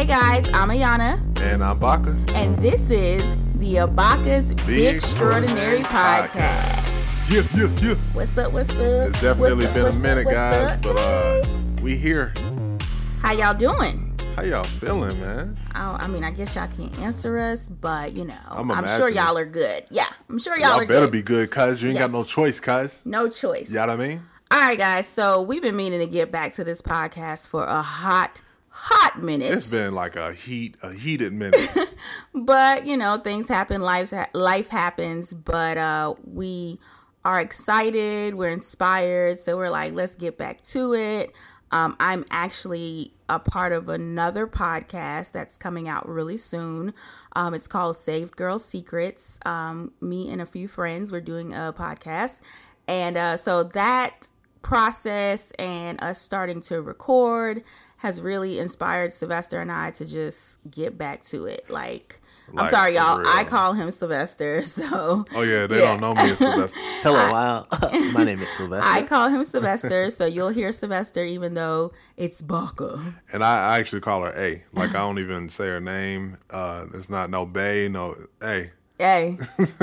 Hey guys, I'm Ayana, And I'm Bakah. and this is the Abakah's Big, Extraordinary, Podcast. Yeah, yeah, yeah. What's up? What's up? It's definitely up, been a what's up, minute, guys, up, but uh, we here. how y'all doing? How y'all feeling, man? Oh, I mean, I guess y'all can't answer us, but you know, I'm I'm, sure y'all are good. Yeah, I'm sure y'all, are. Y'all are better good. be good, cuz you ain't got no choice, cuz. no choice. You know what I mean? All right, guys. So we've been meaning to get back to this podcast for a hot, hot minute. It's been like a heat, a heated minute. but you know things happen life life happens but uh we are excited we're inspired so we're like let's get back to it um i'm actually a part of another podcast that's coming out really soon um it's called saved girl secrets um me and a few friends we're doing a podcast and uh so that process and us starting to record has really inspired Sylvester and I to just get back to it. Like, I'm sorry, y'all. I call him Sylvester, so Oh yeah, they Yeah. don't know me as Sylvester. Hello, wow. My name is Sylvester. I call him Sylvester. so you'll hear Sylvester, even though it's Bakah. And I, I actually call her A. Like I don't even say her name. Uh it's not no Bay, no A. Hey,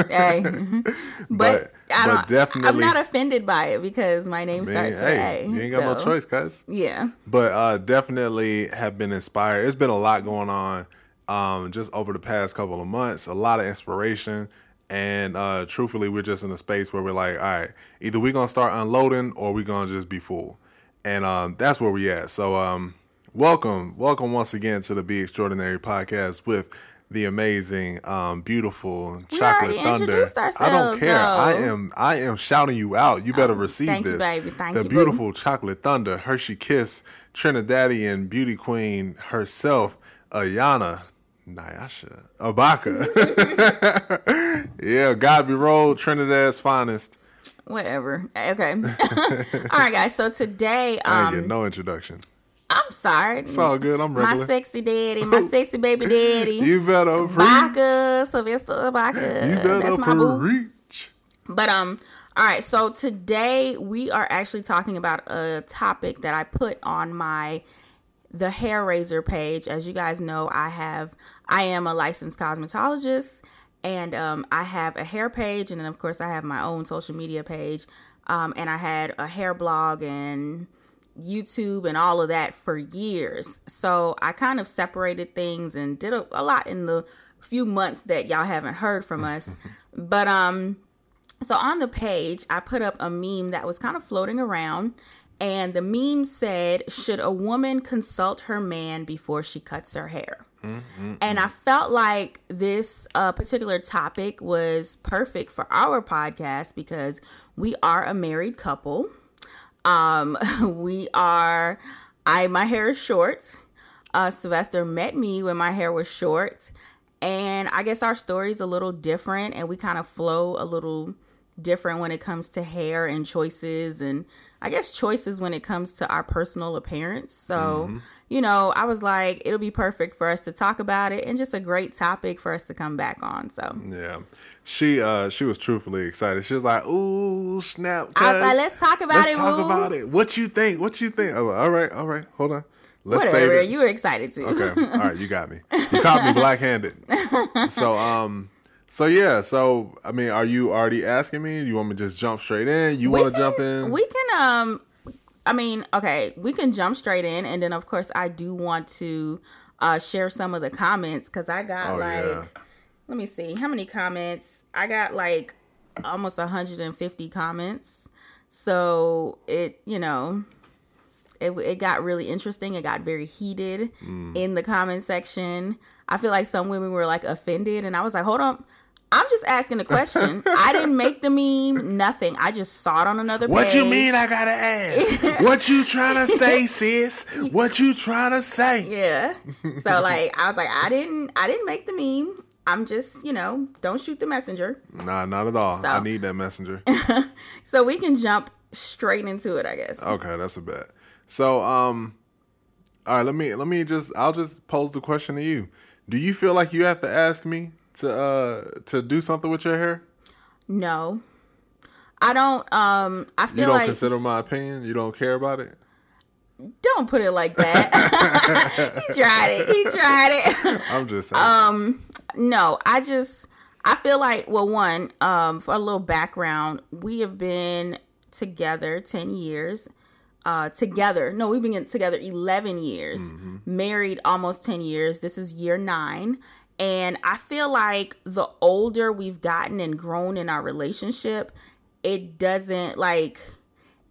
hey. But, But- I don't definitely. I'm not offended by it because my name Man, starts with hey, A. you ain't got no so, choice, cuz. Yeah. but uh definitely have been inspired it's been a lot going on um just over the past couple of months a lot of inspiration and uh truthfully we're just in a space where we're like all right either we're gonna start unloading or we're gonna just be full and um that's where we at so um welcome welcome once again to the be extraordinary podcast with the amazing um beautiful chocolate thunder i don't care i am i am shouting you out you better receive thank you, this baby. Thank the you, beautiful chocolate thunder hershey kiss trinidadian beauty queen herself ayana Nyasha Abakah. yeah, God be rolled, Trinidad's finest. Whatever. Okay. All right, guys. So today, I ain't um, no introduction. I'm sorry. It's all good. I'm ready. my sexy daddy, my sexy baby daddy. You better preach. Sylvester Bakah. You better That's my boo. But um, all right. So today we are actually talking about a topic that I put on my the hair razor page. As you guys know, I have I am a licensed cosmetologist, and um, I have a hair page, and then of course I have my own social media page. Um, and I had a hair blog and YouTube and all of that for years. So I kind of separated things and did a, a lot in the few months that y'all haven't heard from us. but um so on the page I put up a meme that was kind of floating around and the meme said, "Should a woman consult her man before she cuts her hair?" And I felt like this uh, particular topic was perfect for our podcast because we are a married couple. Um, we are. I my hair is short. Uh, Sylvester met me when my hair was short, and I guess our story's a little different, and we kind of flow a little different when it comes to hair and choices, and I guess choices when it comes to our personal appearance. So, you know, I was like, it'll be perfect for us to talk about it, and just a great topic for us to come back on. So. Yeah. She uh she was truthfully excited. She was like, ooh, snap. I was like, let's talk about Let's it, talk boo." about it. What you think? What you think? I was like, all right, all right, hold on. Let's save Whatever, it. you were excited too. Okay. All right, you got me. You caught me black-handed. So um so yeah, so I mean, are you already asking me? You want me to just jump straight in? You want to jump in? We can um I mean, okay, we can jump straight in and then of course I do want to uh share some of the comments cuz I got Oh, like yeah. let me see. How many comments? I got like almost 150 comments. So, it, you know, it, it got really interesting. It got very heated Mm. in the comment section. I feel like some women were like offended, and I was like, hold on. I'm just asking a question. I didn't make the meme, nothing. I just saw it on another What page. What you mean I gotta ask? what you trying to say, sis? What you trying to say? Yeah. So like I was like, I didn't I didn't make the meme. I'm just, you know, don't shoot the messenger. Nah, not at all. So- I need that messenger. So we can jump straight into it, I guess. Okay, that's a bet. So, um, all right, let me let me just I'll just pose the question to you. Do you feel like you have to ask me to uh to do something with your hair? No. I don't um I feel You don't like consider my opinion. You don't care about it. Don't put it like that. he tried it. He tried it. I'm just saying. Um, no, I just I feel like well, one, um, for a little background, we have been together ten years. Uh, together. No, we've been together eleven years. Married almost ten years. This is year nine. And I feel like the older we've gotten and grown in our relationship, it doesn't like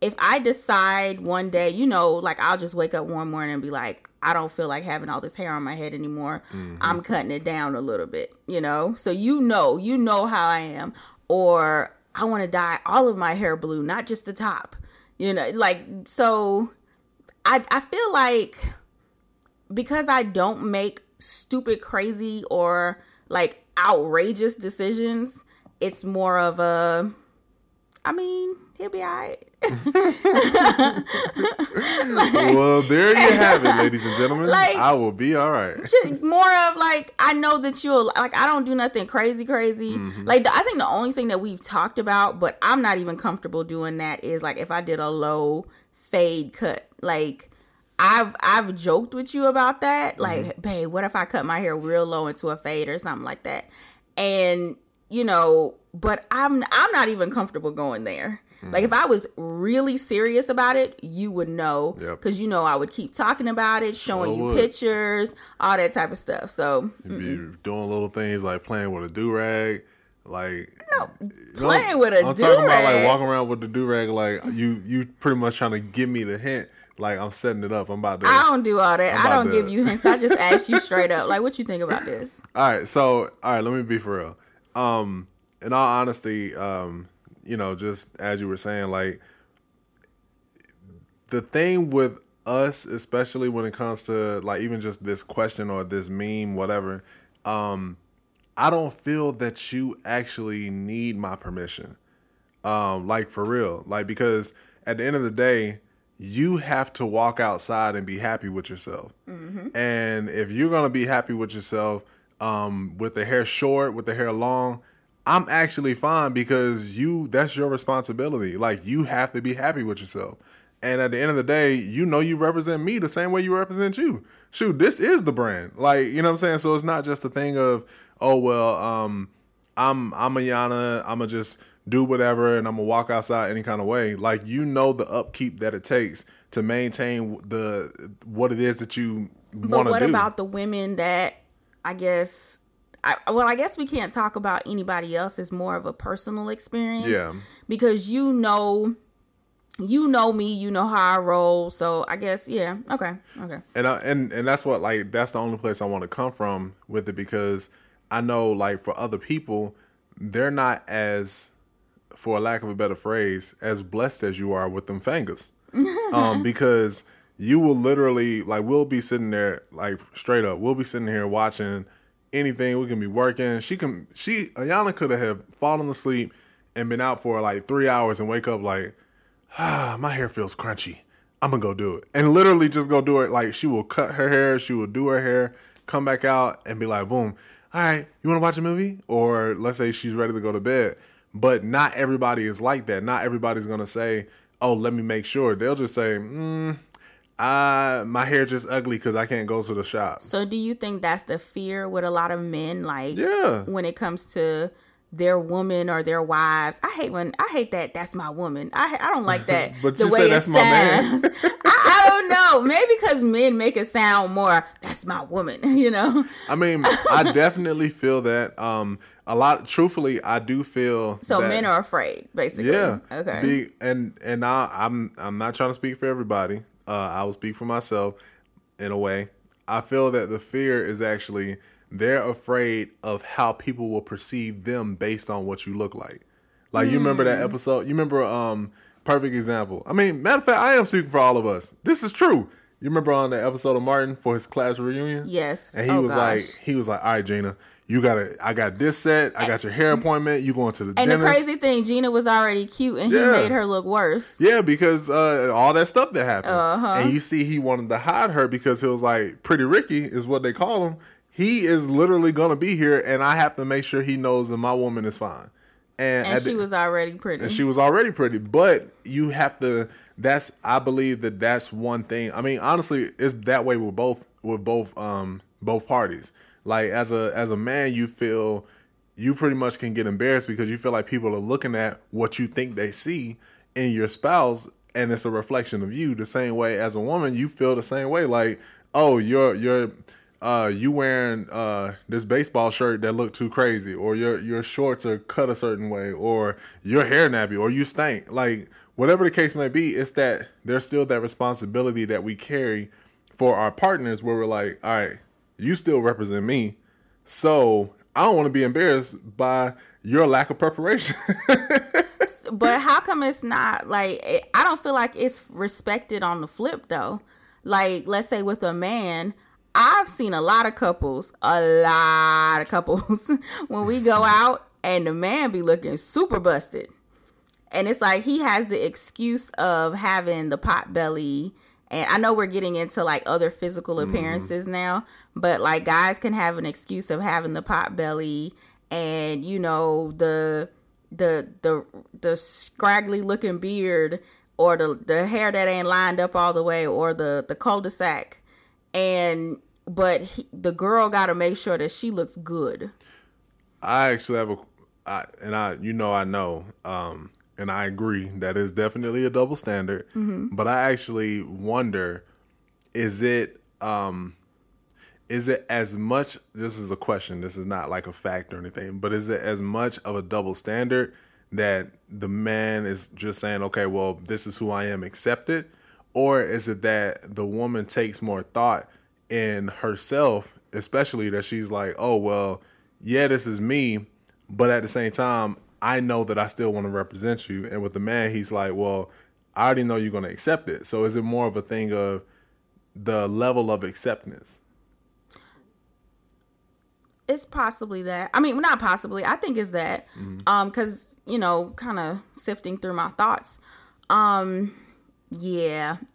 if I decide one day, you know, like I'll just wake up one morning and be like, I don't feel like having all this hair on my head anymore. Mm-hmm. I'm cutting it down a little bit, you know? So you know, you know how I am. Or I want to dye all of my hair blue, not just the top. You know, like so I I feel like because I don't make stupid, crazy or like outrageous decisions, it's more of a I mean, he'll be alright. well, there you have it, ladies and gentlemen. Like- I will be all right. More of like I know that you'll like I don't do nothing crazy crazy. Mm-hmm. Like I think the only thing that we've talked about, but I'm not even comfortable doing that is like if I did a low fade cut. Like I've I've joked with you about that. Like, Mm-hmm. babe, what if I cut my hair real low into a fade or something like that? And you know, but I'm I'm not even comfortable going there. Like if I was really serious about it, you would know Mm-hmm. Yep. because you know I would keep talking about it, showing you would. pictures, all that type of stuff. So you Be doing little things like playing with a do rag, like no, you know, playing with a I'm talking about like walking around with the do rag, like you you pretty much trying to give me the hint, like I'm setting it up. I'm about to. I don't do all that. I don't to- give you hints. I just ask you straight up, like, what you think about this? All right, so all right, let me be for real. Um, in all honesty, um, you know, just as you were saying, like the thing with us, especially when it comes to like even just this question or this meme, whatever, um, I don't feel that you actually need my permission. Um, like for real. Like because at the end of the day, you have to walk outside and be happy with yourself. And if you're gonna be happy with yourself, um, with the hair short, with the hair long, I'm actually fine because you that's your responsibility. Like you have to be happy with yourself. And at the end of the day, you know you represent me the same way you represent you. Shoot, this is the brand. Like, you know what I'm saying? So it's not just a thing of, oh well, um, I'm I'm Ayana, I'ma just do whatever and I'm gonna walk outside any kind of way. Like you know the upkeep that it takes to maintain the what it is that you want to do. what about the women that I guess I well, I guess we can't talk about anybody else. It's more of a personal experience. Yeah. Because you know you know me, you know how I roll. So I guess yeah, okay. Okay. and I, and and that's what like that's the only place I want to come from with it because I know like for other people they're not as for a lack of a better phrase as blessed as you are with them fingers um because you will literally like we'll be sitting there like straight up we'll be sitting here watching anything we can be working she can she Ayana could have fallen asleep and been out for like three hours and wake up like ah, my hair feels crunchy. I'm gonna go do it. And literally just go do it. Like she will cut her hair, she will do her hair, come back out and be like, boom, all right, you wanna watch a movie? Or let's say she's ready to go to bed. But not everybody is like that. Not everybody's gonna say, oh, let me make sure. They'll just say, mm, uh, my hair just ugly because I can't go to the shop. So do you think that's the fear with a lot of men like Yeah. when it comes to their woman or their wives? I hate when I hate that that's my woman. I I don't like that But the way it that's my man. sounds. I, I don't know. Maybe because men make it sound more that's my woman, you know. I mean, I definitely feel that. Um, a lot. Truthfully, I do feel. So that- men are afraid, basically. Yeah. Okay. And and I, I'm I'm not trying to speak for everybody. Uh, I will speak for myself in a way. I feel that the fear is actually they're afraid of how people will perceive them based on what you look like. Like you remember Hmm. that episode? You remember um perfect example. I mean, matter of fact, I am speaking for all of us. This is true. You remember on the episode of Martin for his class reunion? yes. And he oh, was gosh. like, he was like, all right, Gina, you gotta, I got this set, I got your hair appointment, you going to the and the crazy thing, Gina was already cute, and Yeah. he made her look worse. Yeah, because uh, all that stuff that happened, Uh-huh. and you see, he wanted to hide her because he was like, "Pretty Ricky" is what they call him. He is literally gonna be here, and I have to make sure he knows that my woman is fine. And, And she the- was already pretty. and she was already pretty but you have to that's i believe that that's one thing i mean honestly it's that way with both with both um both parties like as a as a man you feel you pretty much can get embarrassed because you feel like people are looking at what you think they see in your spouse and it's a reflection of you the same way as a woman you feel the same way like oh you're you're uh you wearing uh this baseball shirt that look too crazy or your your shorts are cut a certain way or your hair nappy or you stink like whatever the case may be it's that there's still that responsibility that we carry for our partners where we're like all right you still represent me so i don't want to be embarrassed by your lack of preparation but how come it's not like I don't feel like it's respected on the flip though. Like let's say with a man, I've seen a lot of couples, a lot of couples when we go out and the man be looking super busted. And it's like he has the excuse of having the pot belly. And I know we're getting into like other physical mm-hmm. appearances now, but like guys can have an excuse of having the pot belly and you know the the the the scraggly looking beard or the the hair that ain't lined up all the way or the the cul-de-sac and but he, the girl got to make sure that she looks good. I actually have a, I, and I, you know, I know, um, and I agree that is definitely a double standard. But I actually wonder, is it, um, is it as much? This is a question. This is not like a fact or anything. But is it as much of a double standard that the man is just saying, okay, well, this is who I am, accept it, or is it that the woman takes more thought in herself, especially that she's like, oh well, yeah, this is me, but at the same time, I know that I still want to represent you. And with the man, he's like, well, I already know you're going to accept it. So is it more of a thing of the level of acceptance? It's possibly that. I mean, not possibly. I think it's that. Um, because you know, kind of sifting through my thoughts. Um, yeah,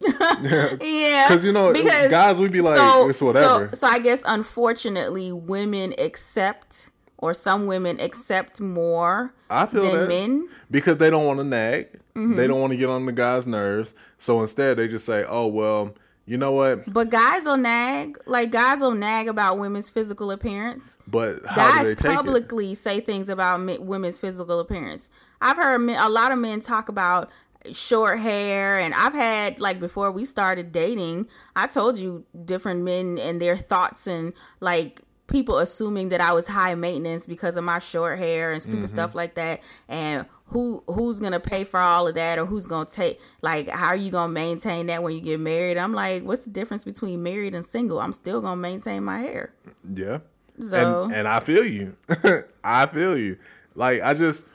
yeah. Cuz you know, because, guys, we'd be like, it's whatever. So, so I guess unfortunately, women accept, or some women accept more I feel than that men. because they don't want to nag. Mm-hmm. They don't want to get on the guy's nerves. So instead, they just say, "Oh well, you know what?" But guys will nag. Like guys will nag about women's physical appearance. But how do they guys take it? publicly say things about men, women's physical appearance. I've heard men, a lot of men talk about short hair, and I've had like before we started dating, I told you different men and their thoughts and like people assuming that I was high maintenance because of my short hair and stupid Mm-hmm. stuff like that, and. Who who's gonna pay for all of that, or who's gonna take like how are you gonna maintain that when you get married? I'm like, what's the difference between married and single? I'm still gonna maintain my hair. Yeah. So- and, and I feel you. I feel you. Like I just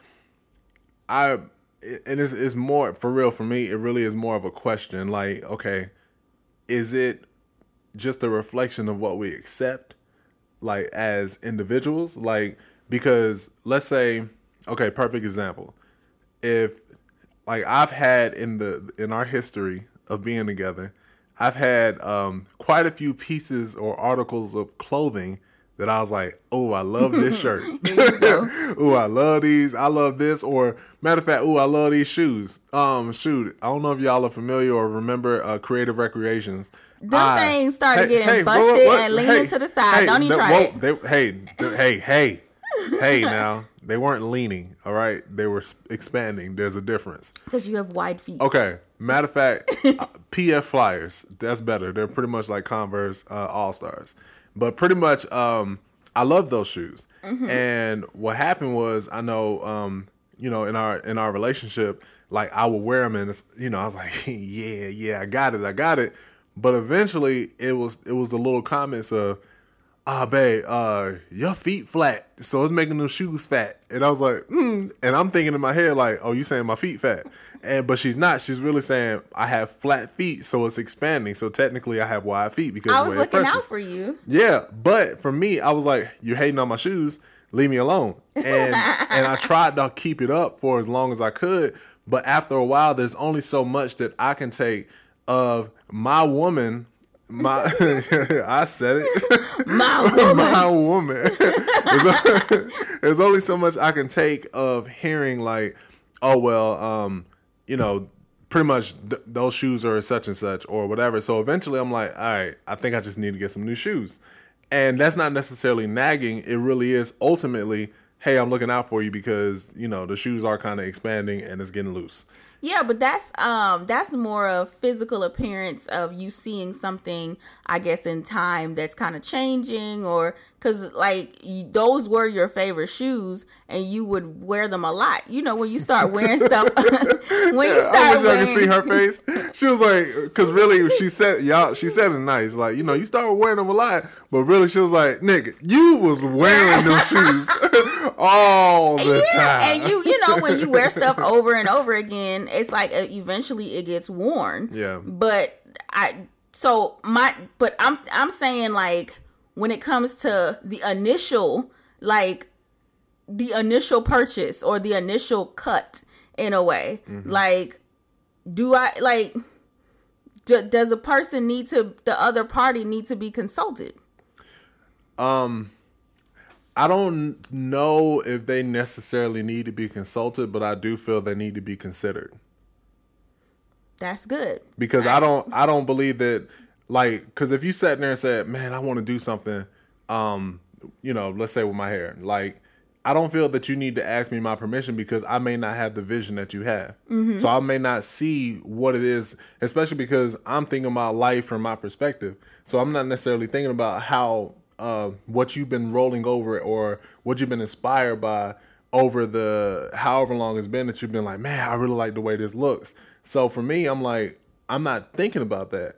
I and it's it's more for real for me, it really is more of a question. Like, okay, is it just a reflection of what we accept like as individuals? Like because let's say, okay, perfect example. If like I've had in the in our history of being together, I've had um, quite a few pieces or articles of clothing that I was like, oh, I love this shirt. oh, I love these. I love this. Or matter of fact, oh, I love these shoes. Um, shoot, I don't know if y'all are familiar or remember uh, Creative Recreations. Them things started getting busted and leaning to the side. Don't even try it. They, hey, hey, hey, hey! Now they weren't leaning. All right, they were expanding. There's a difference. Because you have wide feet. Okay. Matter of fact, uh, PF Flyers. That's better. They're pretty much like Converse uh, All Stars. But pretty much, um, I love those shoes. And what happened was, I know, um, you know, in our in our relationship, like I would wear them, and it's, you know, I was like, yeah, yeah, I got it, I got it. But eventually, it was it was the little comments of, ah, babe, uh, your feet flat, so it's making them shoes fat. And I was like, hmm. And I'm thinking in my head, like, oh, you saying my feet fat? And but she's not. She's really saying I have flat feet, so it's expanding. So technically, I have wide feet because I was looking out for you. Yeah, but for me, I was like, "You're hating on my shoes. Leave me alone." And and I tried to keep it up for as long as I could, but after a while, there's only so much that I can take of my woman my I said it. My woman. my woman. there's, there's only so much I can take of hearing like, oh well, um, you know, pretty much th- those shoes are such and such or whatever. So eventually, I'm like, all right, I think I just need to get some new shoes, and that's not necessarily nagging. It really is ultimately, hey, I'm looking out for you because you know the shoes are kind of expanding and it's getting loose. Yeah, but that's um that's more of physical appearance of you seeing something I guess in time that's kind of changing or cuz like you, those were your favorite shoes and you would wear them a lot. You know when you start wearing stuff when you I start wish y'all wearing could see her face. She was like, because really, she said, y'all, she said it nice. Like, you know, you start wearing them a lot, but really, she was like, nigga, you was wearing them shoes all the yeah, time. and you you know when you wear stuff over and over again, it's like uh, eventually it gets worn. Yeah. But I so my but I'm I'm saying like when it comes to the initial like the initial purchase or the initial cut in a way Mm-hmm. like do I like d- does a person need to the other party need to be consulted? I don't know if they necessarily need to be consulted, but I do feel they need to be considered. That's good. because I don't I don't believe that like because if you sat there and said, "Man, I want to do something," um, you know, let's say with my hair, like I don't feel that you need to ask me my permission because I may not have the vision that you have, so I may not see what it is, especially because I'm thinking about life from my perspective. So I'm not necessarily thinking about how uh, what you've been rolling over or what you've been inspired by over the however long it's been that you've been like, man, I really like the way this looks. So for me, I'm like, I'm not thinking about that.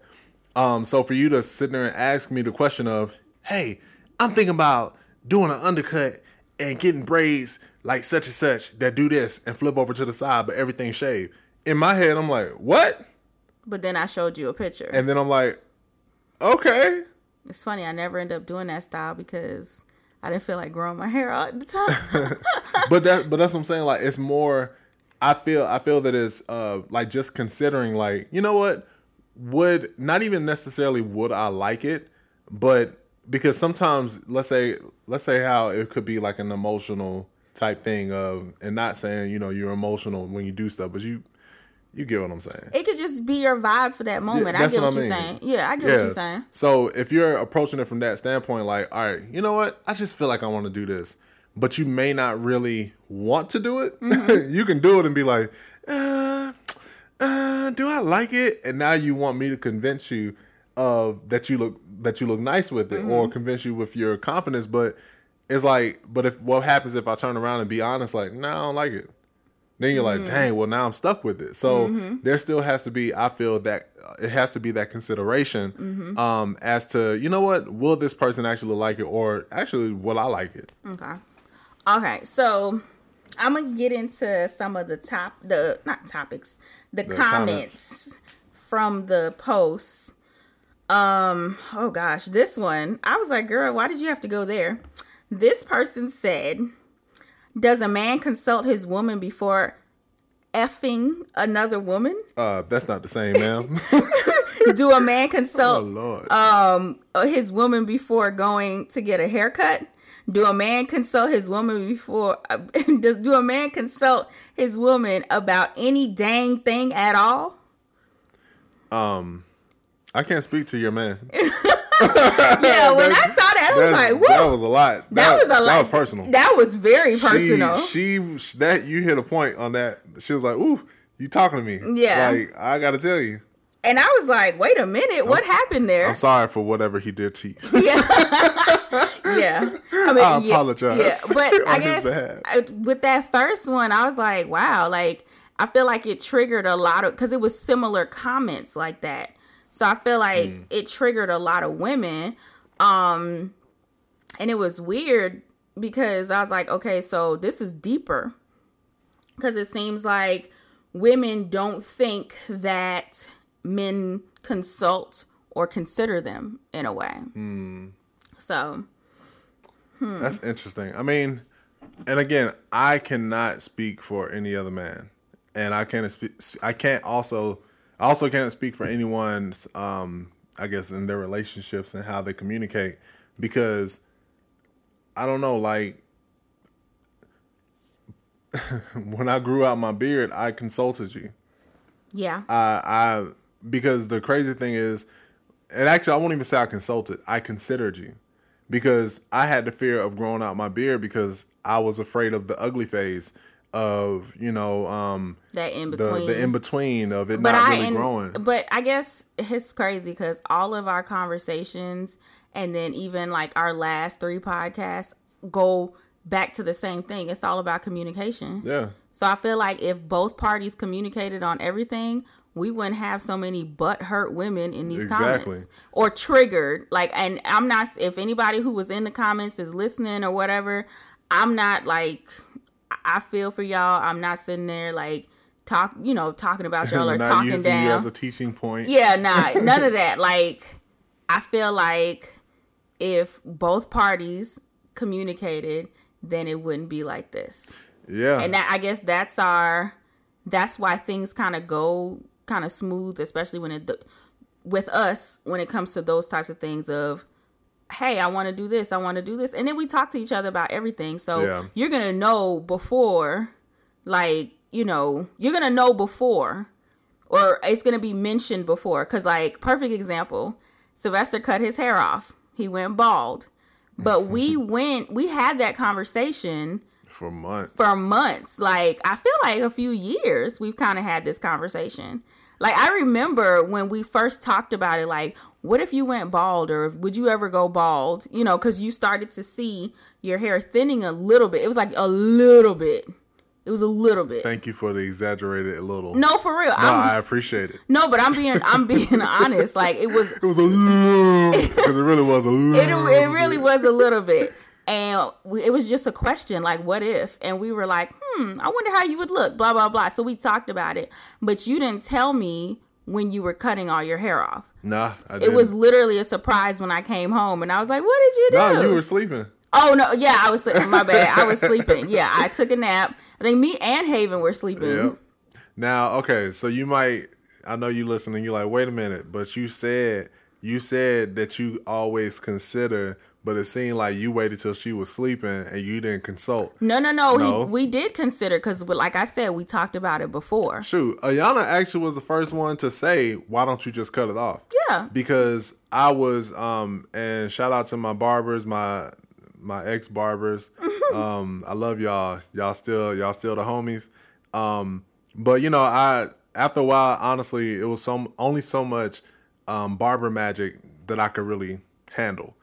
Um, so for you to sit there and ask me the question of, hey, I'm thinking about doing an undercut and getting braids like such and such that do this and flip over to the side, but everything shaved. In my head, I'm like, what? But then I showed you a picture. And then I'm like, okay. It's funny, I never end up doing that style because I didn't feel like growing my hair out at the time. but that but that's what I'm saying. Like it's more I feel I feel that it's uh like just considering like, you know what? Would not even necessarily would I like it, but because sometimes let's say let's say how it could be like an emotional type thing of and not saying, you know, you're emotional when you do stuff, but you you get what I'm saying. it could just be your vibe for that moment. I get what what, you're mean. saying. Yeah, I get what you're saying. So if you're approaching it from that standpoint, like, all right, you know what? I just feel like I want to do this, but you may not really want to do it. Mm-hmm. you can do it and be like, uh, uh, do I like it? And now you want me to convince you of that you look that you look nice with it, Mm-hmm. or convince you with your confidence. But it's like, but if what happens if I turn around and be honest, like, no, I don't like it. Then you're Mm-hmm. like, dang, well now I'm stuck with it. So there still has to be, I feel that uh, it has to be that consideration Mm-hmm. um, as to, you know what, will this person actually like it, or actually will I like it? Okay. Okay, so I'm gonna get into some of the top the not topics, the, The comments, from the posts. Um, oh gosh, this one. I was like, girl, why did you have to go there? This person said, Does a man consult his woman before effing another woman? Uh, that's not the same, ma'am. Do a man oh consult Lord. um his woman before going to get a haircut? Do a man consult his woman before? Uh, does do a man consult his woman about any dang thing at all? Um, I can't speak to your man. Yeah, when I saw that, I was like, "Whoa!" that was a lot. That was a lot. That was personal. That was very personal. She, she, that you hit a point on that. She was like, "Ooh, you talking to me?" Yeah. Like I got to tell you, and I was like, "Wait a minute, what happened there?" I'm sorry for whatever he did to you. yeah, yeah. I mean, I yeah, apologize Yeah, but I guess. I, uh, with that first one, I was like, wow, like I feel like it triggered a lot of because it was similar comments like that. So I feel like Mm. it triggered a lot of women. Um, and it was weird because I was like, okay, so this is deeper because it seems like women don't think that men consult or consider them in a way. So That's interesting. I mean, and again, I cannot speak for any other man, and I can't speak. I can't also. I also can't speak for anyone's um, I guess in their relationships and how they communicate because I don't know like when I grew out my beard, I consulted you. Yeah. I I because the crazy thing is and actually I won't even say I consulted. I considered you. Because I had the fear of growing out my beard because I was afraid of the ugly phase of, you know, um that in the between. the in between of it but not I really and- growing. but I guess it's crazy because all of our conversations and then even like our last three podcasts go back to the same thing. It's all about communication. Yeah. So I feel like if both parties communicated on everything, we wouldn't have so many butt hurt women in these Exactly. comments or triggered. Like, and I'm not. If anybody who was in the comments is listening or whatever, I'm not like. I feel for y'all. I'm not sitting there like talk. You know, talking about y'all or not talking using down. you as a teaching point. Yeah, nah, none of that. Like, I feel like if both parties communicated, then it wouldn't be like this. Yeah. And that, I guess that's our, that's why things kind of go kind of smooth, especially when it, with us, when it comes to those types of things of, hey, I want to do this, I want to do this. And then we talk to each other about everything. So Yeah. you're going to know before, like, you know, you're going to know before or it's going to be mentioned before. Cause like perfect example, Sylvester cut his hair off. He went bald. But we went, we had that conversation for months. for months. Like I feel like a few years we've kind of had this conversation. Like I remember when we first talked about it like what if you went bald or would you ever go bald? You know, cuz you started to see your hair thinning a little bit. It was like a little bit. It was a little bit. Thank you for the exaggerated little. no, for real. No, I'm, I appreciate it. no, but I'm being I'm being honest. Like it was It was a little because it really was a it, little. it really was a little bit and we, it was just a question like what if? And we were like hmm i wonder how you would look blah blah blah. So we talked about it. But you didn't tell me when you were cutting all your hair off. Nah, I it was literally a surprise when i came home and i was like what did you do? No, you were sleeping. oh no yeah i was sleeping. My bad. I was sleeping. Yeah i took a nap. I think me and haven were sleeping. Yep. Now, okay, so you might. I know you listening. You're like, wait a minute, but you said you said that you always consider, but it seemed like you waited till she was sleeping and you didn't consult. no no no, No. He, we did consider because like i said we talked about it before Shoot, Ayana actually was the first one to say, "Why don't you just cut it off?" yeah because I was um and shout out to my barbers, my my ex barbers. um I love y'all. Y'all still y'all still the homies. Um but you know, I after a while honestly, it was some only so much um barber magic that I could really handle.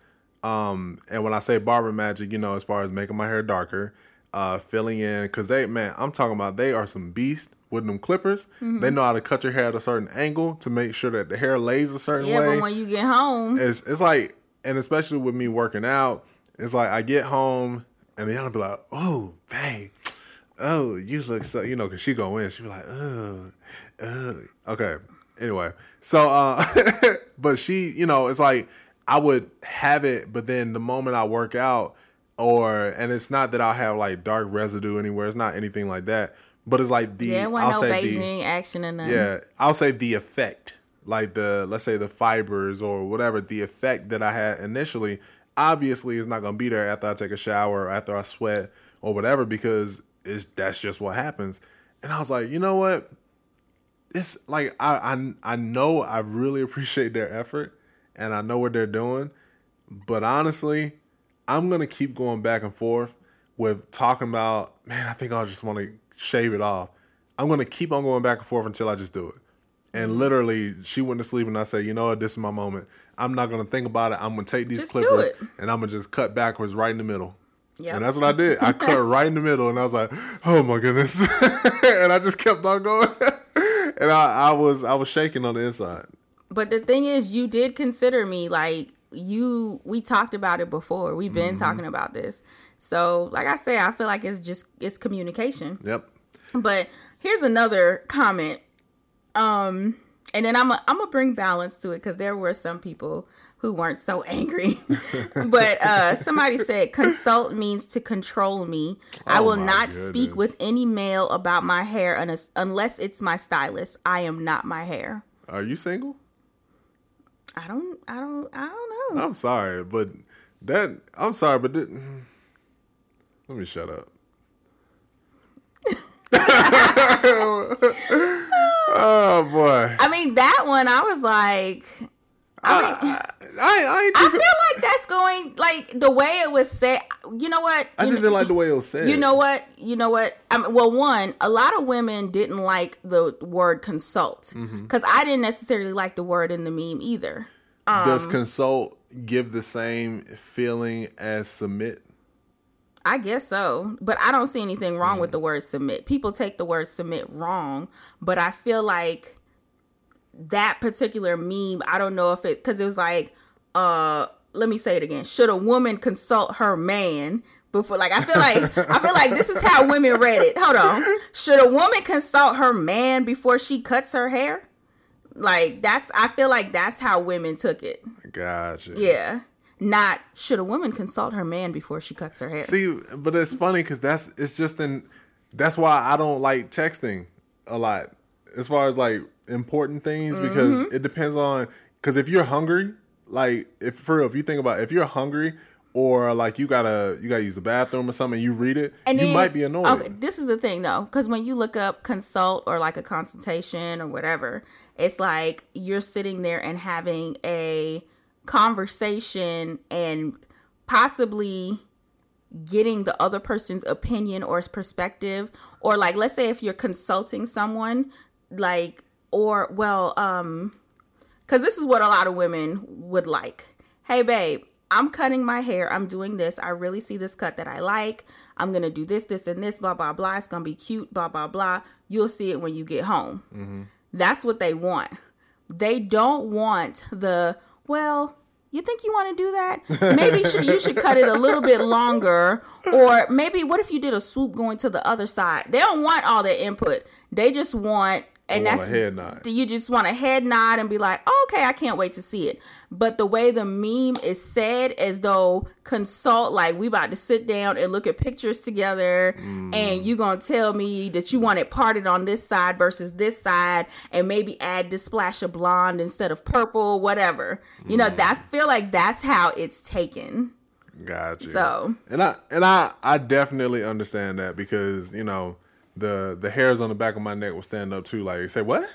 Um and when I say barber magic, you know, as far as making my hair darker, uh filling in cuz they man, I'm talking about they are some beast with them clippers. Mm-hmm. They know how to cut your hair at a certain angle to make sure that the hair lays a certain yeah way Yeah, but when you get home it's it's like, and especially with me working out, it's like I get home and then I'll be like, oh, babe, oh, you look so, you know, cause she go in, she be like, oh, oh, okay. Anyway, so, uh, but she, you know, it's like I would have it, but then the moment I work out, or and it's not that I'll have like dark residue anywhere. It's not anything like that. But it's like the yeah, it I'll wasn't no say the, Beijing action or nothing. yeah, I'll say the effect, like the let's say the fibers or whatever, the effect that I had initially, obviously is not gonna be there after I take a shower or after I sweat or whatever because it's that's just what happens. And I was like, you know what? It's like I I I know I really appreciate their effort and I know what they're doing, but honestly, I'm gonna keep going back and forth with talking about, man, I think I just want to shave it off. I'm gonna keep on going back and forth until I just do it. And Mm-hmm. literally, she went to sleep, and I said, "You know what? This is my moment. I'm not gonna think about it. I'm gonna take these Just clippers, and I'm gonna just cut backwards right in the middle." Yep. And that's what I did. I cut right in the middle, and I was like, "Oh my goodness!" and I just kept on going, and I, I was I was shaking on the inside. But the thing is, you did consider me like you. We talked about it before. We've been Mm-hmm. talking about this. So, like I say, I feel like it's just it's communication. Yep. But here's another comment. Um, and then I'm i I'm gonna bring balance to it because there were some people who weren't so angry. but uh, somebody said consult means to control me. I Oh will my not speak with any male about my hair unless it's my stylist. I am not my hair. Are you single? I don't. I don't. I don't know. I'm sorry, but that I'm sorry, but that, let me shut up. oh boy, I mean, that one. I was like, I, I, I, I feel like that's going like the way it was said. You know what? I just didn't like the way it was said. You know what? You know what? I mean, well, one, a lot of women didn't like the word consult Mm-hmm. because I didn't necessarily like the word in the meme either. Um, does consult give the same feeling as submit? I guess so, but I don't see anything wrong Mm. with the word submit. People take the word submit wrong, but I feel like that particular meme, I don't know if it because it was like, uh, let me say it again. Should a woman consult her man before? Like, I feel like I feel like this is how women read it. Hold on. Should a woman consult her man before she cuts her hair? Like that's I feel like that's how women took it. Gotcha. Yeah. Not should a woman consult her man before she cuts her hair? See, but it's funny because that's it's just in. That's why I don't like texting a lot as far as like important things because Mm-hmm. it depends on. Because if you're hungry, like if for real, if you think about it, if you're hungry or like you gotta you gotta use the bathroom or something, you read it, and you then- might be annoyed. Okay, this is the thing though, because when you look up consult or like a consultation or whatever, it's like you're sitting there and having a conversation and possibly getting the other person's opinion or perspective or like let's say if you're consulting someone like or well um because this is what a lot of women would like. Hey, babe, I'm cutting my hair. I'm doing this. I really see this cut that I like. I'm going to do this, this, and this, blah, blah, blah. It's going to be cute, blah, blah, blah. You'll see it when you get home. Mm-hmm. That's what they want. They don't want the, well, you think you want to do that? Maybe you should cut it a little bit longer. Or maybe what if you did a swoop going to the other side? They don't want all their input. They just want, and oh, want that's a head nod. you just want a head nod and be like, oh, okay, I can't wait to see it. But the way the meme is said, as though consult, like we about to sit down and look at pictures together, mm. and you gonna tell me that you want it parted on this side versus this side, and maybe add this splash of blonde instead of purple, whatever. You know, mm. that feel like that's how it's taken. Gotcha. So- and I and I I definitely understand that because you know the the hairs on the back of my neck will stand up too. Like say what?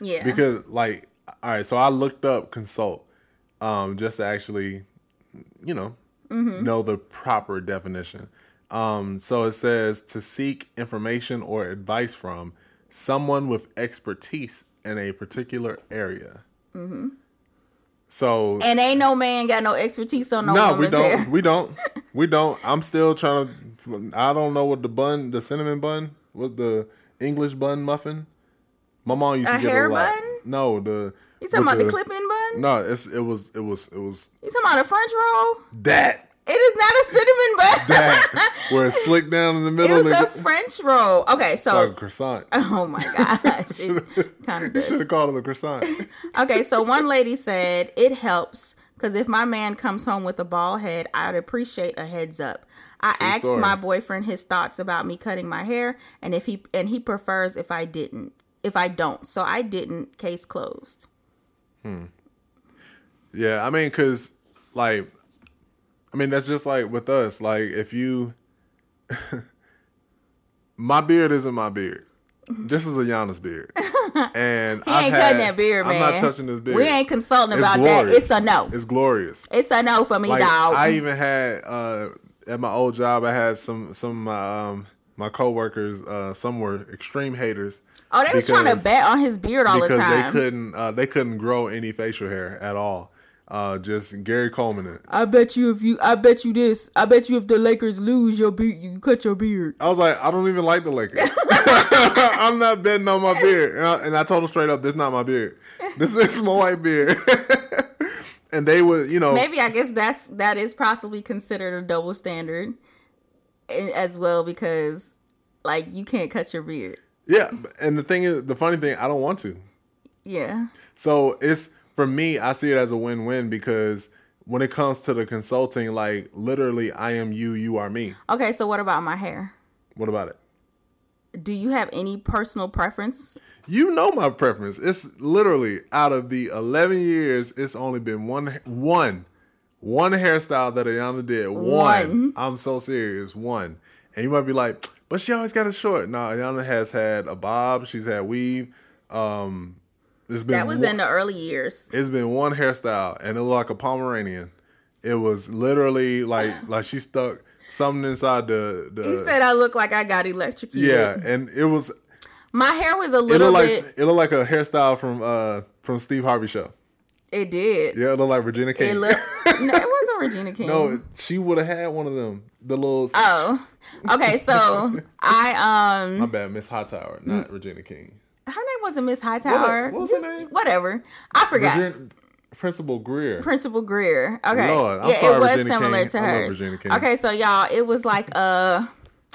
Yeah. Because like all right, so I looked up consult, um, just to actually, you know, know the proper definition. Um, so it says to seek information or advice from someone with expertise in a particular area. Mm-hmm. So and ain't no man got no expertise on no, no, we don't. hair. We don't. We don't. I'm still trying to. I don't know what the bun, the cinnamon bun, what the English bun muffin. My mom used to A get hair a lot. bun? No, the. You talking about the, clipping bun? No, it's it was it was it was You talking about a French roll? that It is not a cinnamon bun. that where it's slicked down in the middle. It was a French roll. Okay, like a so croissant. oh my gosh, it kind of Should have called it a croissant. Okay, so one lady said it helps because if my man comes home with a bald head, I'd appreciate a heads up. I asked story. my boyfriend his thoughts about me cutting my hair, and if he and he prefers if I didn't, if I don't. So I didn't. Case closed. Hmm. Yeah, I mean, cause like, I mean, that's just like with us. Like, if you, my beard isn't my beard. This is a Giannis beard, and He ain't cutting that beard, man. I'm not touching this beard. We ain't consulting It's about that. It's a no. It's glorious. It's a no for me, Like, dog. I even had uh, at my old job, I had some some of my um, my coworkers. Uh, some were extreme haters. oh, they was trying to because- bet on his beard all the because time. they couldn't uh, they couldn't grow any facial hair at all. Uh, just Gary Coleman it. I bet you if you, I bet you this. I bet you if the Lakers lose your beard, you cut your beard. I was like, I don't even like the Lakers. I'm not betting on my beard. And I, and I told him straight up, this is not my beard. This is my white beard. and they would, you know, Maybe I guess that's that is possibly considered a double standard, eh, as well because like you can't cut your beard. yeah. And the thing is, the funny thing, I don't want to. Yeah. So it's for me, I see it as a win-win because when it comes to the consulting, like literally, I am you, you are me. Okay, so what about my hair? What about it? Do you have any personal preference? You know my preference. It's literally out of the 11 years, it's only been one, one, one hairstyle that Ayana did. One. One. I'm so serious. One. And you might be like, but she always got it short. No, Ayana has had a bob. She's had weave. Um, it's been That was one- in the early years. it's been one hairstyle and it looked like a Pomeranian. It was literally like like she stuck something inside the the He said I look like I got electrocuted. yeah, and it was My hair was a it little looked like bit. it looked like a hairstyle from uh from Steve Harvey show. It did. Yeah, it looked like Regina King. It looked. no, it wasn't Regina King. no, she would have had one of them. The little Oh, okay. So I um, my bad, Miss Hightower, not Regina King. her name wasn't Miss Hightower. what was her name? Whatever. I forgot. Regina, Principal Grier. Principal Grier. Okay. Lord, I'm yeah, sorry, it was Regina similar King. to hers. Okay, so y'all, it was like a,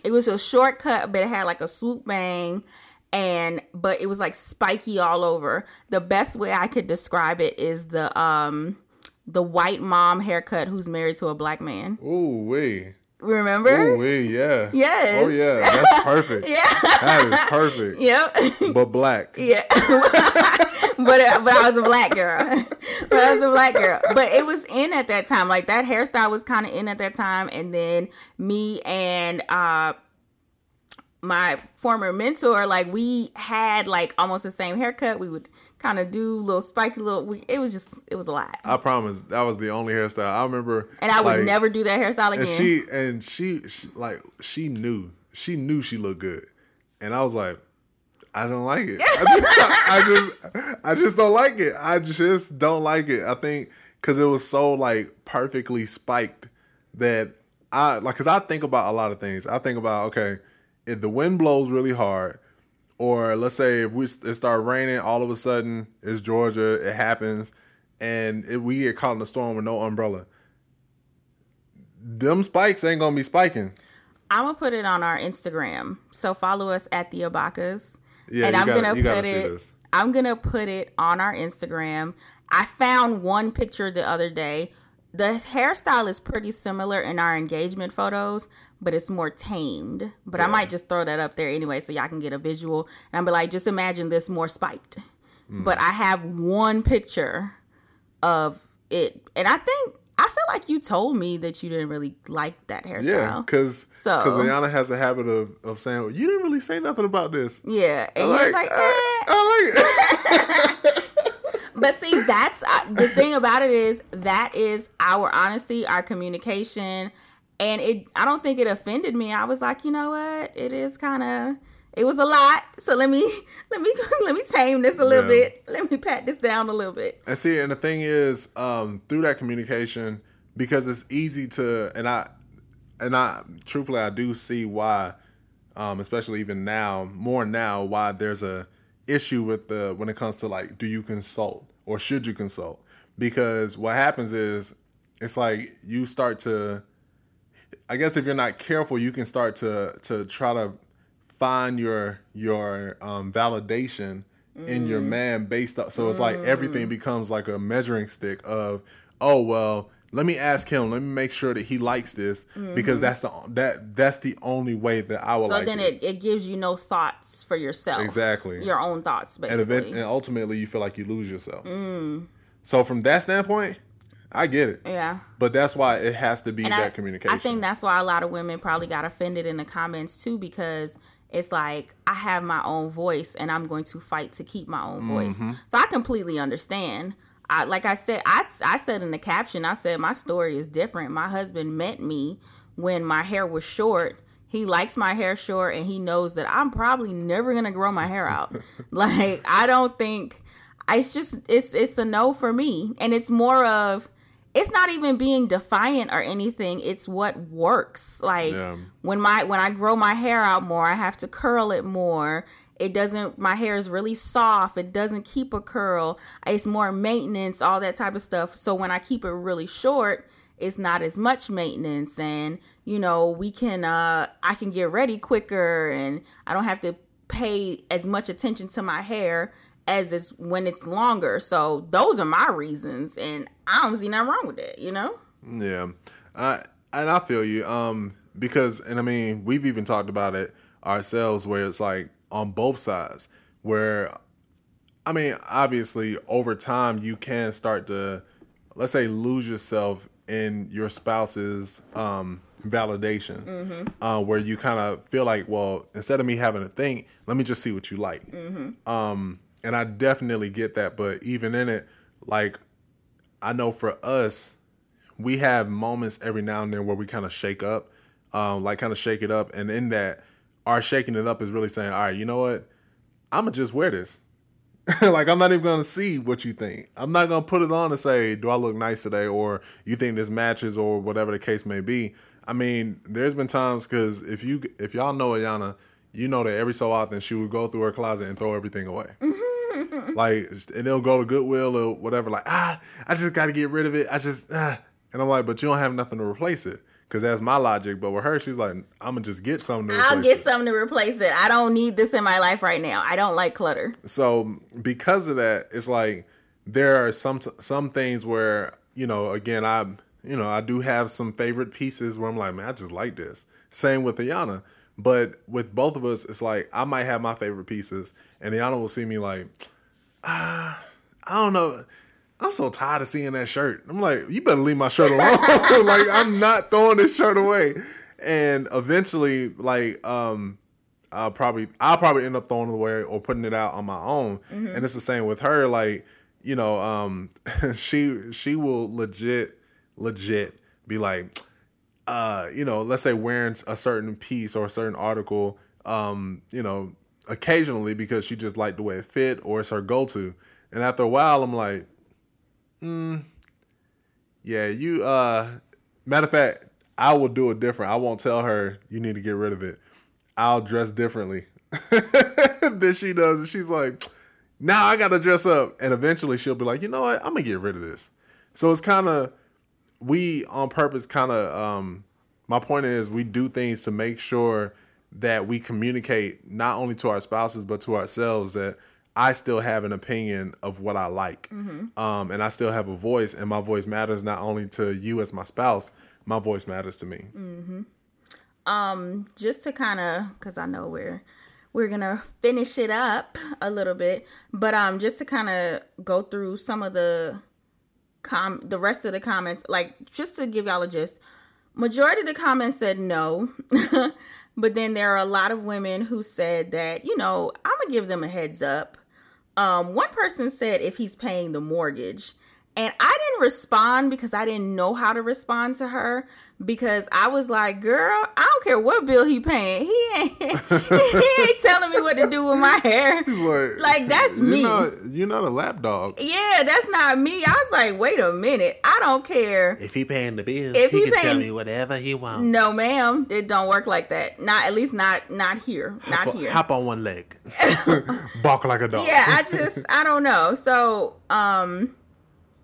it was a shortcut, but it had like a swoop bang, and but it was like spiky all over. The best way I could describe it is the um, the white mom haircut who's married to a black man. Ooh wee. Remember? Ooh wee, yeah. Yes. Oh yeah, that's perfect. Yeah. That is perfect. Yep. But black. Yeah, but uh, but I was a black girl. but I was a black girl. But it was in at that time. Like that hairstyle was kind of in at that time. And then me and uh my former mentor, like we had like almost the same haircut. We would kind of do little spiky little. We, it was just it was a lot. I promise that was the only hairstyle I remember. And I would like, never do that hairstyle And again. she and she, she like she knew she knew she looked good, and I was like, I don't like it. I just, I just I just don't like it. I just don't like it. I think because it was so like perfectly spiked that I like because I think about a lot of things. I think about okay, if the wind blows really hard. Or let's say if we it start raining, all of a sudden it's Georgia, it happens, and if we get caught in a storm with no umbrella them spikes ain't gonna be spiking. I'm gonna put it on our Instagram. So follow us at the Abakahs. Yeah, and I'm gotta- gonna put it. I'm gonna put it on our Instagram. I found one picture the other day. The hairstyle is pretty similar in our engagement photos, but it's more tamed. But I might just throw that up there anyway, so y'all can get a visual. And I'm be like, just imagine this more spiked. Mm. But I have one picture of it, and I think I feel like you told me that you didn't really like that hairstyle. Yeah, because So- because Ayana has a habit of, of saying, "You didn't really say nothing about this." Yeah, and I like, I, eh. I like it. but see, that's uh, the thing about it is that is our honesty, our communication, and it. I don't think it offended me. I was like, you know what, it is kind of. It was a lot, so let me let me let me tame this a little Yeah. bit. Let me pat this down a little bit. And see, and the thing is, um, through that communication, because it's easy to, and I, and I, truthfully, I do see why, um, especially even now, more now, why there's a issue with the when it comes to like, do you consult or should you consult? Because what happens is, it's like you start to, I guess if you're not careful, you can start to to try to find your your um, validation in your mm. man based up. So it's like everything mm. becomes like a measuring stick of, oh well, let me ask him. Let me make sure that he likes this because mm-hmm. that's the that that's the only way that I will So like then it. it, it gives you no thoughts for yourself. Exactly. Your own thoughts, and, basically. event, and ultimately you feel like you lose yourself. Mm. So from that standpoint, I get it. yeah. But that's why it has to be And that I, communication. I think that's why a lot of women probably got offended in the comments too, because it's like I have my own voice and I'm going to fight to keep my own voice. Mm-hmm. So I completely understand. I, like I said, I, I said in the caption, I said my story is different. My husband met me when my hair was short. He likes my hair short and he knows that I'm probably never gonna grow my hair out. like I don't think it's just it's it's a no for me. And it's more of it's not even being defiant or anything. It's what works. Like Yeah. when my when I grow my hair out more, I have to curl it more. It doesn't my hair is really soft. It doesn't keep a curl. It's more maintenance, all that type of stuff. So when I keep it really short, it's not as much maintenance and you know, we can uh I can get ready quicker and I don't have to pay as much attention to my hair as it's when it's longer. So those are my reasons and I don't see nothing wrong with it, you know? Yeah, I and I feel you. Um, because and I mean we've even talked about it ourselves where it's like on both sides where I mean, obviously over time you can start to let's say lose yourself in your spouse's um validation uh, where you kind of feel like well instead of me having to think let me just see what you like um and i definitely get that but even in it like i know for us we have moments every now and then where we kind of shake up um like kind of shake it up and in that our shaking it up is really saying all right you know what i'm gonna just wear this like I'm not even gonna see what you think. I'm not gonna put it on and say, "Do I look nice today?" or "You think this matches?" or whatever the case may be. I mean, there's been times because if you if y'all know Ayana, you know that every so often she would go through her closet and throw everything away. Like, and they'll go to Goodwill or whatever. Like, ah, I just got to get rid of it. I just, ah. and I'm like, but you don't have nothing to replace it. Cause that's my logic, but with her, she's like, "I'm gonna just get something to replace I'll get it." something to replace it. I don't need this in my life right now. I don't like clutter. so because of that it's like there are some some things where you know again i you know i do have some favorite pieces where i'm like man i just like this same with Ayana. but with both of us it's like i might have my favorite pieces and Ayana will see me like ah, i don't know. I'm so tired of seeing that shirt. I'm like you better leave my shirt alone. Like i'm not throwing this shirt away. And eventually like um I'll probably I'll probably end up throwing it away or putting it out on my own. And it's the same with her. Like, you know, um, she she will legit legit be like, uh, you know, let's say wearing a certain piece or a certain article, um, you know, occasionally because she just liked the way it fit or it's her go to. And after a while, I'm like, hmm, yeah, you. uh Matter of fact, I will do it different. I won't tell her you need to get rid of it. I'll dress differently than she does. And she's like, now I gotta dress up. And eventually she'll be like, you know what? I'm gonna get rid of this. So it's kind of we on purpose kind of um my point is we do things to make sure that we communicate not only to our spouses but to ourselves that I still have an opinion of what I like. Um and I still have a voice and my voice matters not only to you as my spouse, my voice matters to me. just to kind of because i know we're we're gonna finish it up a little bit but um just to kind of go through some of the com the rest of the comments like just to give y'all a gist majority of the comments said no but then there are a lot of women who said that you know i'm gonna give them a heads up. Um one person said if he's paying the mortgage and I didn't respond because I didn't know how to respond to her because I was like, girl, I don't care what bill he paying. He ain't he ain't telling me what to do with my hair. He's like, Like, that's you're me. Not, you're not a lap dog. Yeah, that's not me. I was like, wait a minute. I don't care. If he paying the bills, If he, he can tell paying- me whatever he wants. No, ma'am. It don't work like that. Not at least not not here. Not Hop- here. Hop on one leg. Bark like a dog. yeah i just i don't know so um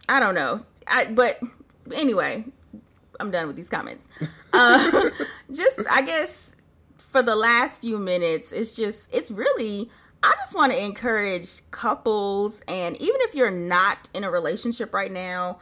i don't know. I but anyway i'm done with these comments. Uh just i guess for the last few minutes it's just it's really i just want to encourage couples and even if you're not in a relationship right now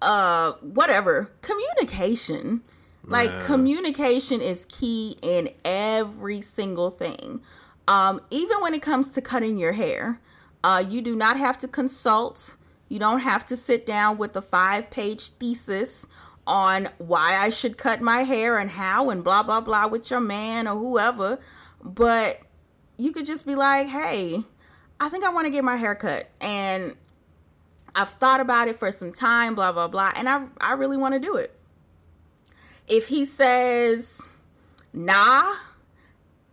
uh whatever communication. Like Man. communication is key in every single thing. Um even when it comes to cutting your hair uh you do not have to consult you don't have to sit down with a five page thesis on why I should cut my hair and how and blah blah blah with your man or whoever but you could just be like hey I think I want to get my hair cut and I've thought about it for some time, blah blah blah, and I I really want to do it. If he says nah,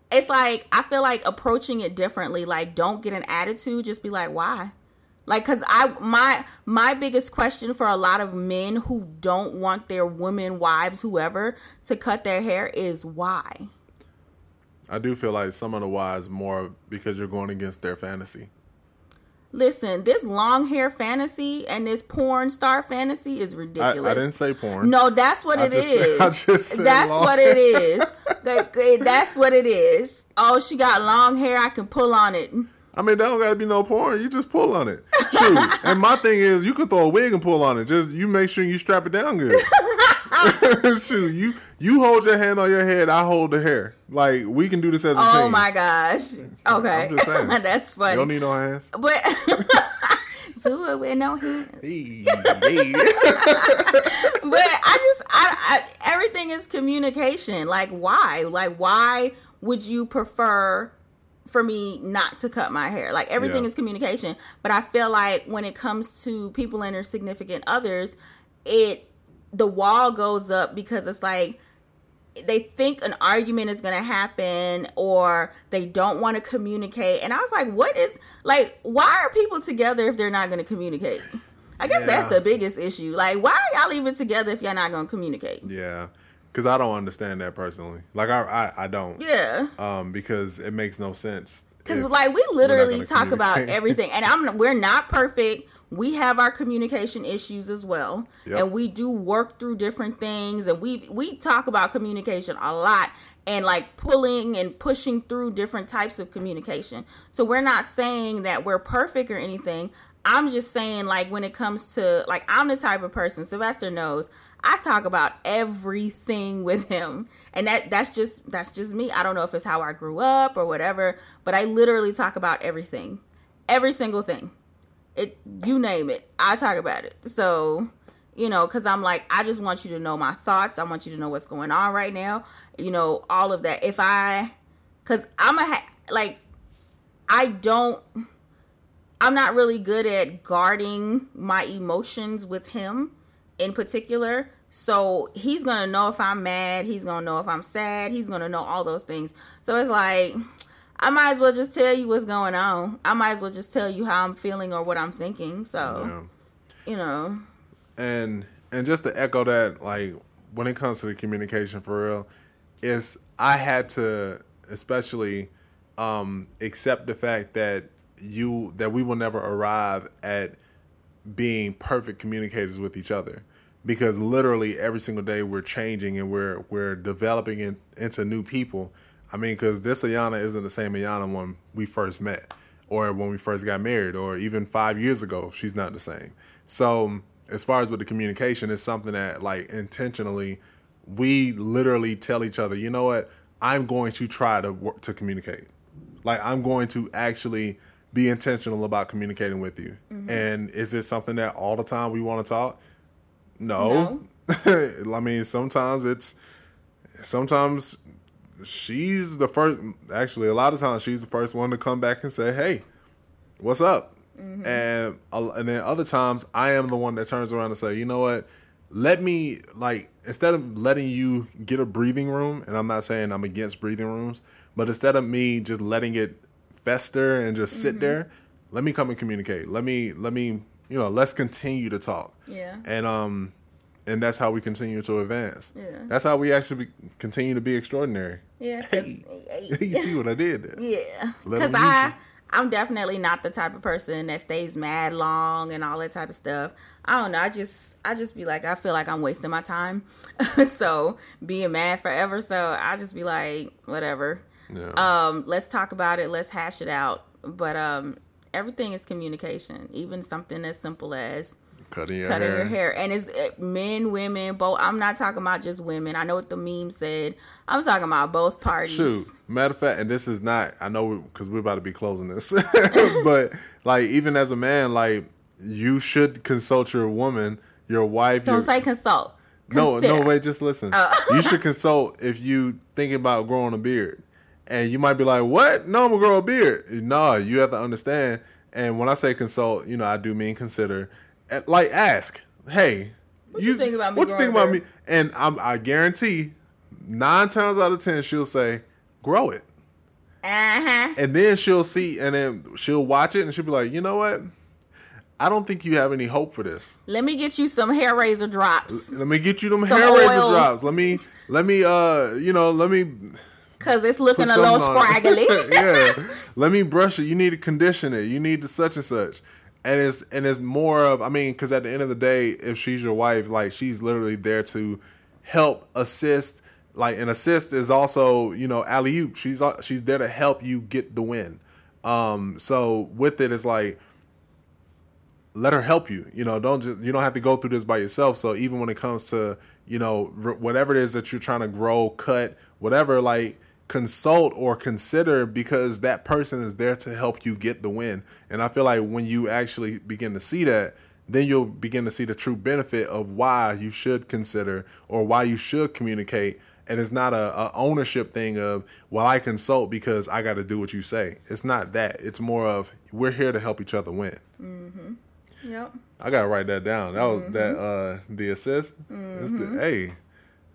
it's like I feel like approaching it differently. Like don't get an attitude, just be like, why? Like cuz I my my biggest question for a lot of men who don't want their women, wives, whoever to cut their hair is why? I do feel like some of the wives more because you're going against their fantasy. Listen, this long hair fantasy and this porn star fantasy is ridiculous. I didn't say porn. No, that's what I it is. said- I just said that's what it is. Like, eh, that's what it is. Oh, she got long hair. I can pull on it. I mean, that don't gotta be no porn. You just pull on it. Shoot. and my thing is, you can throw a wig and pull on it. Just you make sure you strap it down good. Shoot, you you hold your hand on your head, I hold the hair. Like we can do this as a oh team. Oh my gosh. Okay. I'm just saying. That's funny. You don't need no hands. but do it with no hands. Hey, hey. But I just I, I everything is communication. Like why? Like why would you prefer for me not to cut my hair? Like everything Yeah. is communication. But I feel like when it comes to people and their significant others, it the wall goes up because it's like they think an argument is going to happen or they don't want to communicate and i was like what is like why are people together if they're not going to communicate i guess that's the biggest issue like why are y'all even together if y'all not going to communicate Yeah, because I don't understand that personally. Like I I, I don't. yeah Um, because it makes no sense. because like we literally talk about everything and i'm we're not perfect we have our communication issues as well Yep. and we do work through different things and we we talk about communication a lot and like pulling and pushing through different types of communication so we're not saying that we're perfect or anything i'm just saying like when it comes to like i'm the type of person sylvester knows i talk about everything with him. And that that's just that's just me. I don't know if it's how i grew up or whatever but i literally talk about everything. Every single thing. It you name it. I talk about it. So you know because i'm like i just want you to know my thoughts. I want you to know what's going on right now. You know all of that. If i because i'm a like i don't i'm not really good at guarding my emotions with him in particular so he's gonna know if i'm mad he's gonna know if i'm sad he's gonna know all those things so it's like I might as well just tell you what's going on. I might as well just tell you how I'm feeling or what I'm thinking. So, Yeah. you know, and and just to echo that like when it comes to the communication for real is i had to especially um accept the fact that you that we will never arrive at being perfect communicators with each other because literally every single day we're changing and we're we're developing in, into new people. I mean because this ayana isn't the same ayana when we first met or when we first got married or even five years ago she's not the same. So as far as with the communication it's something that like intentionally we literally tell each other you know what? I'm going to try to work to communicate. Like i'm going to actually be intentional about communicating with you. Mm-hmm. And is this something that all the time we want to talk no, i mean sometimes it's sometimes she's the first actually a lot of times she's the first one to come back and say hey what's up? Mm-hmm. And a- and then other times i am the one that turns around and say you know what? Let me like instead of letting you get a breathing room and i'm not saying i'm against breathing rooms but instead of me just letting it fester and just sit mm-hmm. there let me come and communicate. Let me let me you know let's continue to talk Yeah. and um and that's how we continue to advance Yeah. that's how we actually be, continue to be extraordinary Yeah. Hey. you see what i did there yeah, because I. I'm definitely not the type of person that stays mad long and all that type of stuff. I don't know. I just I just be like I feel like I'm wasting my time. so being mad forever. So I just be like whatever. yeah Um, let's talk about it. Let's hash it out. But um, everything is communication. Even something as simple as cutting your cutting hair your hair and it's uh, men women both i'm not talking about just women i know what the meme said i'm talking about both parties Shoot, matter of fact, and this is not. I know because we're about to be closing this, but like even as a man, like you should consult your woman, your wife. don't your, say consult no, no. Consider. Wait, just listen. You should consult if you thinking about growing a beard, and you might be like, "What? No, I'm gonna grow a beard." No, you have to understand. And when I say consult, you know, I do mean consider. Like, ask, "Hey, What you think about me What you think about me?" And I'm, I guarantee, nine times out of ten, she'll say, "Grow it." uh-huh And then she'll see, and then she'll watch it, and she'll be like, you know what? I don't think you have any hope for this. let me get you some Hairazor drops Let me get you them Some Hairazor drops. Let me, let me, uh, you know, let me because it's looking put a little scraggly yeah, let me brush it. You need to condition it. You need to such and such. And it's and it's more of, I mean, because at the end of the day, if she's your wife, like she's literally there to help assist. Like an assist is also, you know, alley oop. She's al- she's there to help you get the win. Um, so with it, it's like let her help you. You know, don't just you don't have to go through this by yourself. So even when it comes to you know r- whatever it is that you're trying to grow, cut, whatever, like consult or consider because that person is there to help you get the win. And I feel like when you actually begin to see that, then you'll begin to see the true benefit of why you should consider or why you should communicate. And it's not a, a ownership thing of well, I consult because I got to do what you say. It's not that. It's more of we're here to help each other win. Mm-hmm. Yep. I gotta write that down. That was that uh the assist. It's the, hey,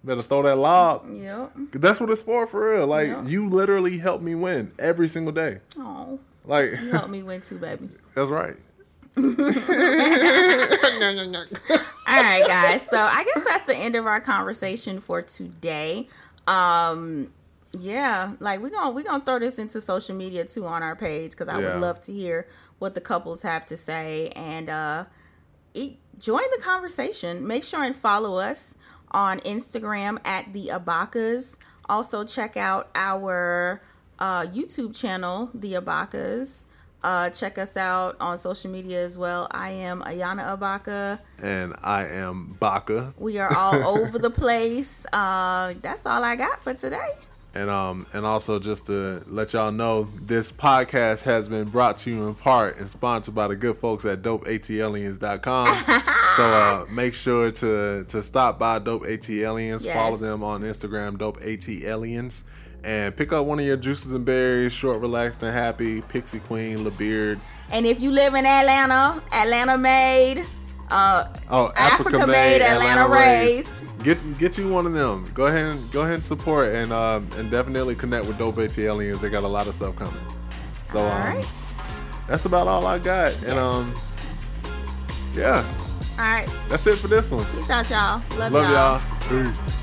better throw that lob. Yep. That's what it's for for real. Like Yeah. you literally help me win every single day. Oh, Like you helped me win too, baby. that's right. All right, guys. So I guess that's the end of our conversation for today. Um, yeah, like we're gonna we're gonna throw this into social media too on our page because I Yeah. would love to hear what the couples have to say and uh, e- join the conversation. Make sure and follow us on Instagram at the Abakahs. Also check out our uh, YouTube channel, the Abakahs. Uh, check us out on social media as well. I am Ayana Abakah. And I am Bakah. We are all over the place. Uh, that's all I got for today. And um and also just to let y'all know, this podcast has been brought to you in part and sponsored by the good folks at dopeataliens.com. so uh make sure to to stop by Dope AT Aliens, follow them on Instagram, Dope AT Aliens, and pick up one of your juices and berries, short, relaxed, and happy, Pixie Queen, LeBeard. And if you live in Atlanta, Atlanta made, uh, Oh, Africa made, Atlanta raised. Get get you one of them. Go ahead and go ahead and support and um and definitely connect with Dope AT Aliens. They got a lot of stuff coming. So all um, right, that's about all I got. And um yeah, all right. that's it for this one. Peace out, y'all. Love, Love y'all. y'all. Peace.